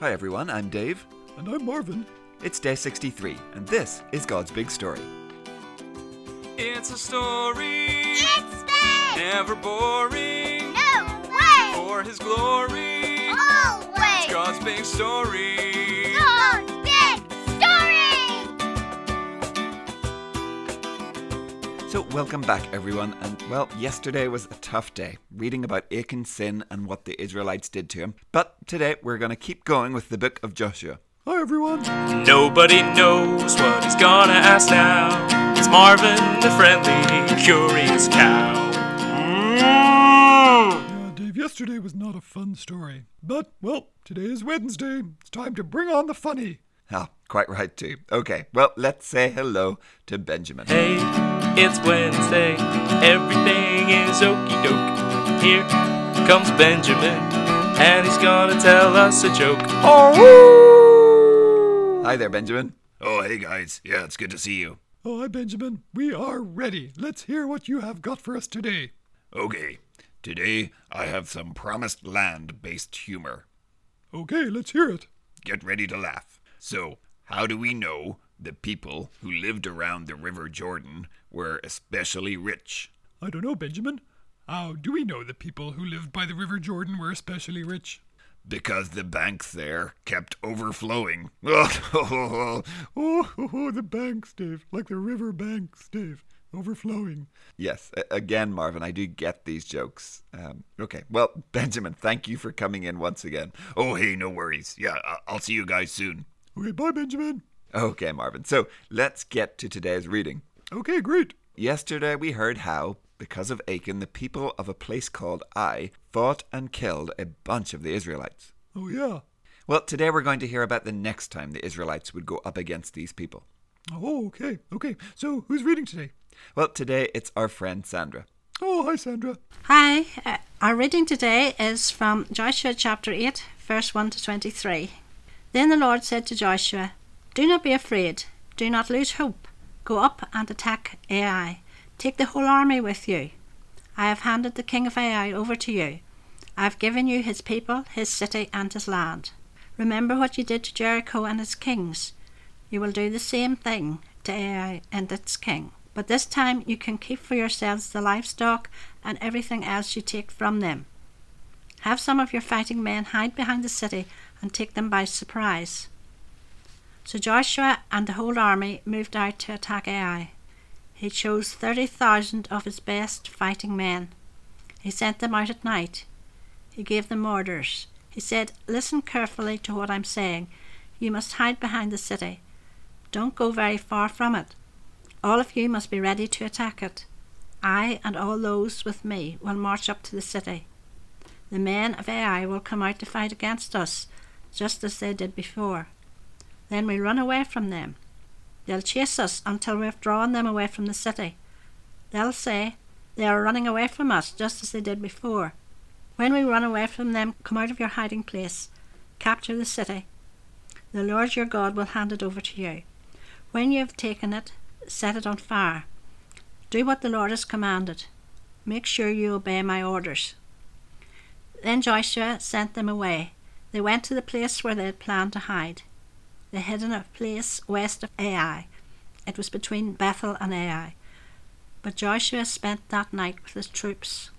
Hi everyone, I'm Dave. And I'm Marvin. It's day 63, and this is God's Big Story. It's a story, It's big! never boring, No way! for His glory. Always! It's God's big story. God's So, welcome back everyone, and well, yesterday was a tough day, reading about Achan's sin and what the Israelites did to him. But today we're going to keep going with the book of Joshua. Hi, everyone. Nobody knows what he's gonna ask now. It's Marvin, the friendly, curious cow. Mm. Yeah, Dave, yesterday was not a fun story. But, well, today is Wednesday. It's time to bring on the funny. Ah, quite right too. Okay, well, let's say hello to Benjamin. Hey, it's Wednesday. Everything is okie doke. Here comes Benjamin, and he's gonna tell us a joke. Oh! Hi there, Benjamin. Oh, hey guys. Yeah, it's good to see you. Oh, hi, Benjamin. We are ready. Let's hear what you have got for us today. Okay, today I have some promised land based humor. Okay, let's hear it. Get ready to laugh. So, how do we know the people who lived around the River Jordan were especially rich? I don't know, Benjamin. How do we know the people who lived by the River Jordan were especially rich? Because the banks there kept overflowing. Oh, oh, oh, the banks, Dave. Like the river banks, Dave. Overflowing. Yes, again, Marvin, I do get these jokes. Um, okay, well, Benjamin, thank you for coming in once again. oh, hey, no worries. Yeah, I'll see you guys soon. Okay, bye, Benjamin. Okay, Marvin, so let's get to today's reading. Okay, great. Yesterday we heard how, because of Achan, the people of a place called Ai fought and killed a bunch of the Israelites. Oh, yeah. Well, today we're going to hear about the next time the Israelites would go up against these people. Oh, okay, okay. So, who's reading today? Well, today it's our friend Sandra. Oh, hi, Sandra. Hi, uh, our reading today is from Joshua chapter 8, verse 1 to 23. Then the Lord said to Joshua, Do not be afraid, do not lose hope. Go up and attack Ai. Take the whole army with you. I have handed the king of Ai over to you. I have given you his people, his city, and his land. Remember what you did to Jericho and its kings. You will do the same thing to Ai and its king. But this time you can keep for yourselves the livestock and everything else you take from them. Have some of your fighting men hide behind the city and take them by surprise. So Joshua and the whole army moved out to attack Ai. He chose thirty thousand of his best fighting men. He sent them out at night. He gave them orders. He said, Listen carefully to what I'm saying. You must hide behind the city. Don't go very far from it. All of you must be ready to attack it. I and all those with me will march up to the city. The men of Ai will come out to fight against us, just as they did before. Then we run away from them. They'll chase us until we've drawn them away from the city. They'll say, They are running away from us, just as they did before. When we run away from them, come out of your hiding place, capture the city. The Lord your God will hand it over to you. When you have taken it, set it on fire. Do what the Lord has commanded. Make sure you obey my orders. Then Joshua sent them away. They went to the place where they had planned to hide. They hid in a place west of Ai. It was between Bethel and Ai. But Joshua spent that night with his troops.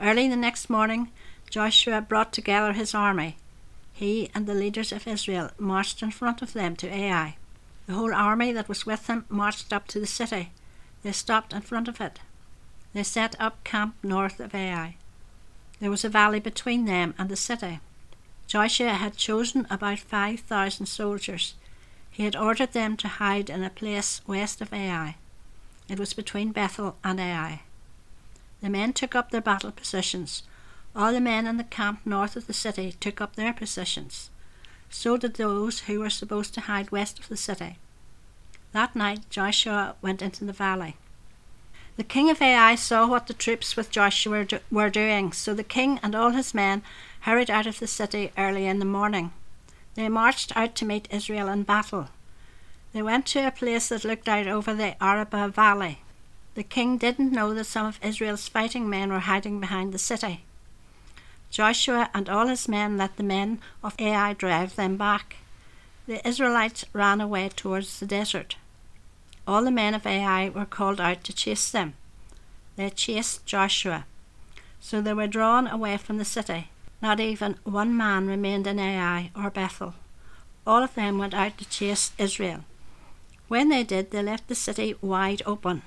Early the next morning, Joshua brought together his army. He and the leaders of Israel marched in front of them to Ai. The whole army that was with him marched up to the city. They stopped in front of it. They set up camp north of Ai. There was a valley between them and the city. Joshua had chosen about five thousand soldiers. He had ordered them to hide in a place west of Ai. It was between Bethel and Ai. The men took up their battle positions. All the men in the camp north of the city took up their positions. So did those who were supposed to hide west of the city. That night Joshua went into the valley. The king of Ai saw what the troops with Joshua do- were doing, so the king and all his men hurried out of the city early in the morning. They marched out to meet Israel in battle. They went to a place that looked out over the Arabah Valley. The king didn't know that some of Israel's fighting men were hiding behind the city. Joshua and all his men let the men of Ai drive them back. The Israelites ran away towards the desert. All the men of Ai were called out to chase them. They chased Joshua. So they were drawn away from the city. Not even one man remained in Ai or Bethel. All of them went out to chase Israel. When they did, they left the city wide open.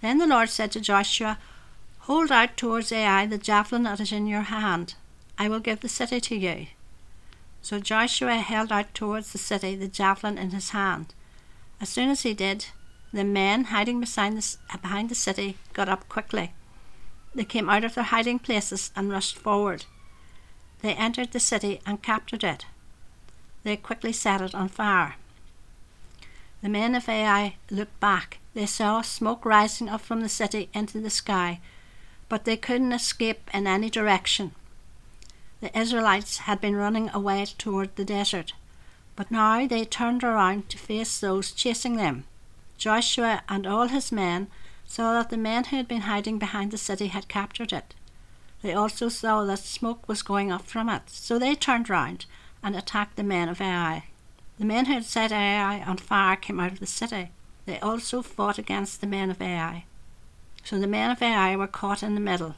Then the Lord said to Joshua, Hold out towards Ai the javelin that is in your hand. I will give the city to you. So Joshua held out towards the city the javelin in his hand. As soon as he did, the men hiding behind the, behind the city got up quickly. They came out of their hiding places and rushed forward. They entered the city and captured it. They quickly set it on fire. The men of Ai looked back. They saw smoke rising up from the city into the sky, but they couldn't escape in any direction. The Israelites had been running away toward the desert, but now they turned around to face those chasing them. Joshua and all his men saw that the men who had been hiding behind the city had captured it. They also saw that smoke was going up from it, so they turned round and attacked the men of Ai. The men who had set Ai on fire came out of the city. They also fought against the men of Ai. So the men of Ai were caught in the middle.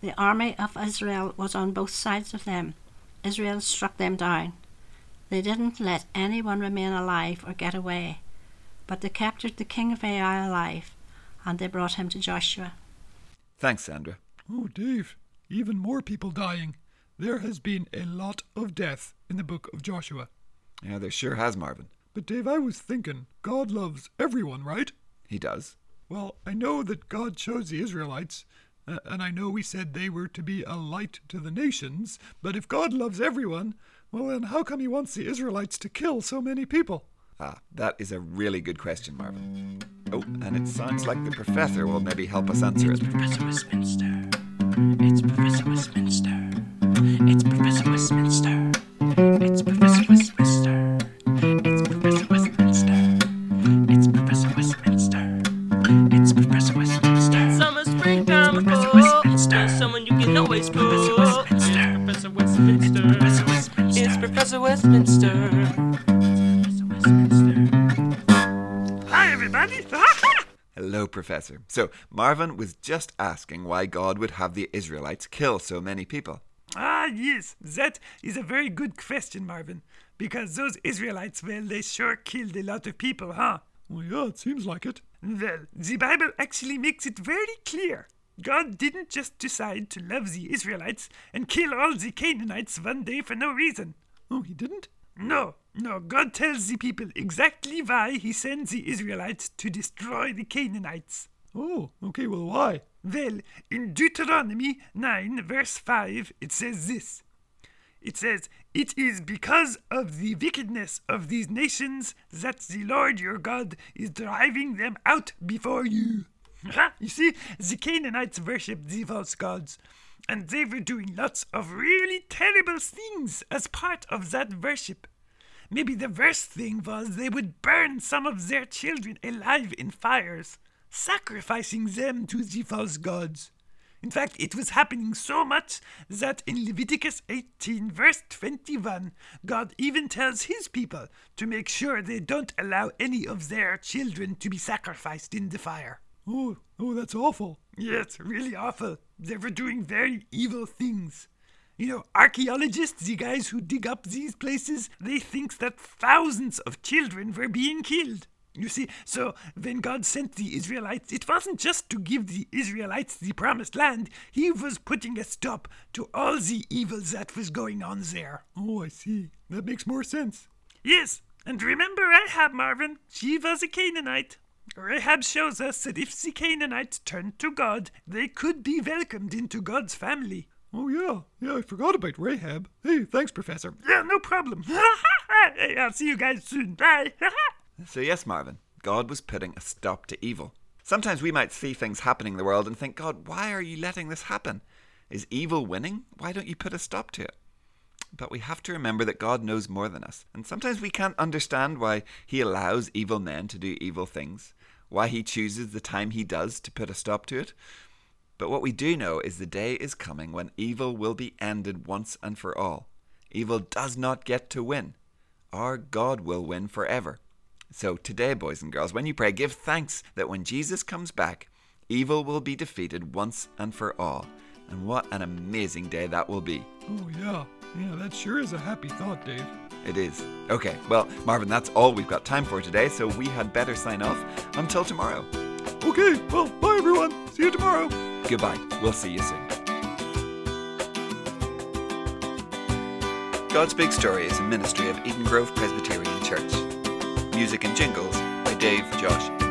The army of Israel was on both sides of them. Israel struck them down. They didn't let anyone remain alive or get away, but they captured the king of Ai alive, and they brought him to Joshua. Thanks, Sandra. Oh, Dave, even more people dying. There has been a lot of death in the book of Joshua. Yeah, there sure has, Marvin. But, Dave, I was thinking, God loves everyone, right? He does. Well, I know that God chose the Israelites, uh, and I know we said they were to be a light to the nations, but if God loves everyone, well, then how come He wants the Israelites to kill so many people? Ah, that is a really good question, Marvin. Oh, and it sounds like the professor will maybe help us answer it. Professor Westminster. It's Professor Westminster. It's Professor Westminster. It's Professor Westminster. It's Professor Westminster. It's Professor Westminster. It's Professor Westminster. Summer, springtime, Professor Westminster. There's someone you can always go. Professor Westminster. Professor Westminster. It's Professor Westminster. It's Professor Westminster. Hello, Professor. So, Marvin was just asking why God would have the Israelites kill so many people. Ah, yes, that is a very good question, Marvin. Because those Israelites, well, they sure killed a lot of people, huh? well, yeah, it seems like it. Well, the Bible actually makes it very clear. God didn't just decide to love the Israelites and kill all the Canaanites one day for no reason. Oh, he didn't? No, no, God tells the people exactly why he sends the Israelites to destroy the Canaanites. Oh, okay, well, why? Well, in Deuteronomy 9, verse 5, it says this It says, It is because of the wickedness of these nations that the Lord your God is driving them out before you. you see, the Canaanites worshipped the false gods, and they were doing lots of really terrible things as part of that worship. Maybe the worst thing was they would burn some of their children alive in fires, sacrificing them to the false gods. In fact, it was happening so much that in Leviticus 18, verse 21, God even tells his people to make sure they don't allow any of their children to be sacrificed in the fire. Oh, oh, that's awful. Yeah, it's really awful. They were doing very evil things. You know, archaeologists, the guys who dig up these places, they think that thousands of children were being killed. You see, so when God sent the Israelites, it wasn't just to give the Israelites the promised land, He was putting a stop to all the evil that was going on there. Oh, I see. That makes more sense. Yes, and remember Rahab, Marvin? She was a Canaanite. Rahab shows us that if the Canaanites turned to God, they could be welcomed into God's family. Oh, yeah. Yeah, I forgot about Rahab. Hey, thanks, Professor. Yeah, no problem. hey, I'll see you guys soon. Bye. So, yes, Marvin, God was putting a stop to evil. Sometimes we might see things happening in the world and think, God, why are you letting this happen? Is evil winning? Why don't you put a stop to it? But we have to remember that God knows more than us. And sometimes we can't understand why He allows evil men to do evil things, why He chooses the time He does to put a stop to it. But what we do know is the day is coming when evil will be ended once and for all. Evil does not get to win. Our God will win forever. So today, boys and girls, when you pray, give thanks that when Jesus comes back, evil will be defeated once and for all. And what an amazing day that will be. Oh, yeah. Yeah, that sure is a happy thought, Dave. It is. Okay, well, Marvin, that's all we've got time for today, so we had better sign off until tomorrow. Okay, well, bye everyone. See you tomorrow. Goodbye. We'll see you soon. God's Big Story is a ministry of Eden Grove Presbyterian Church. Music and jingles by Dave, Josh.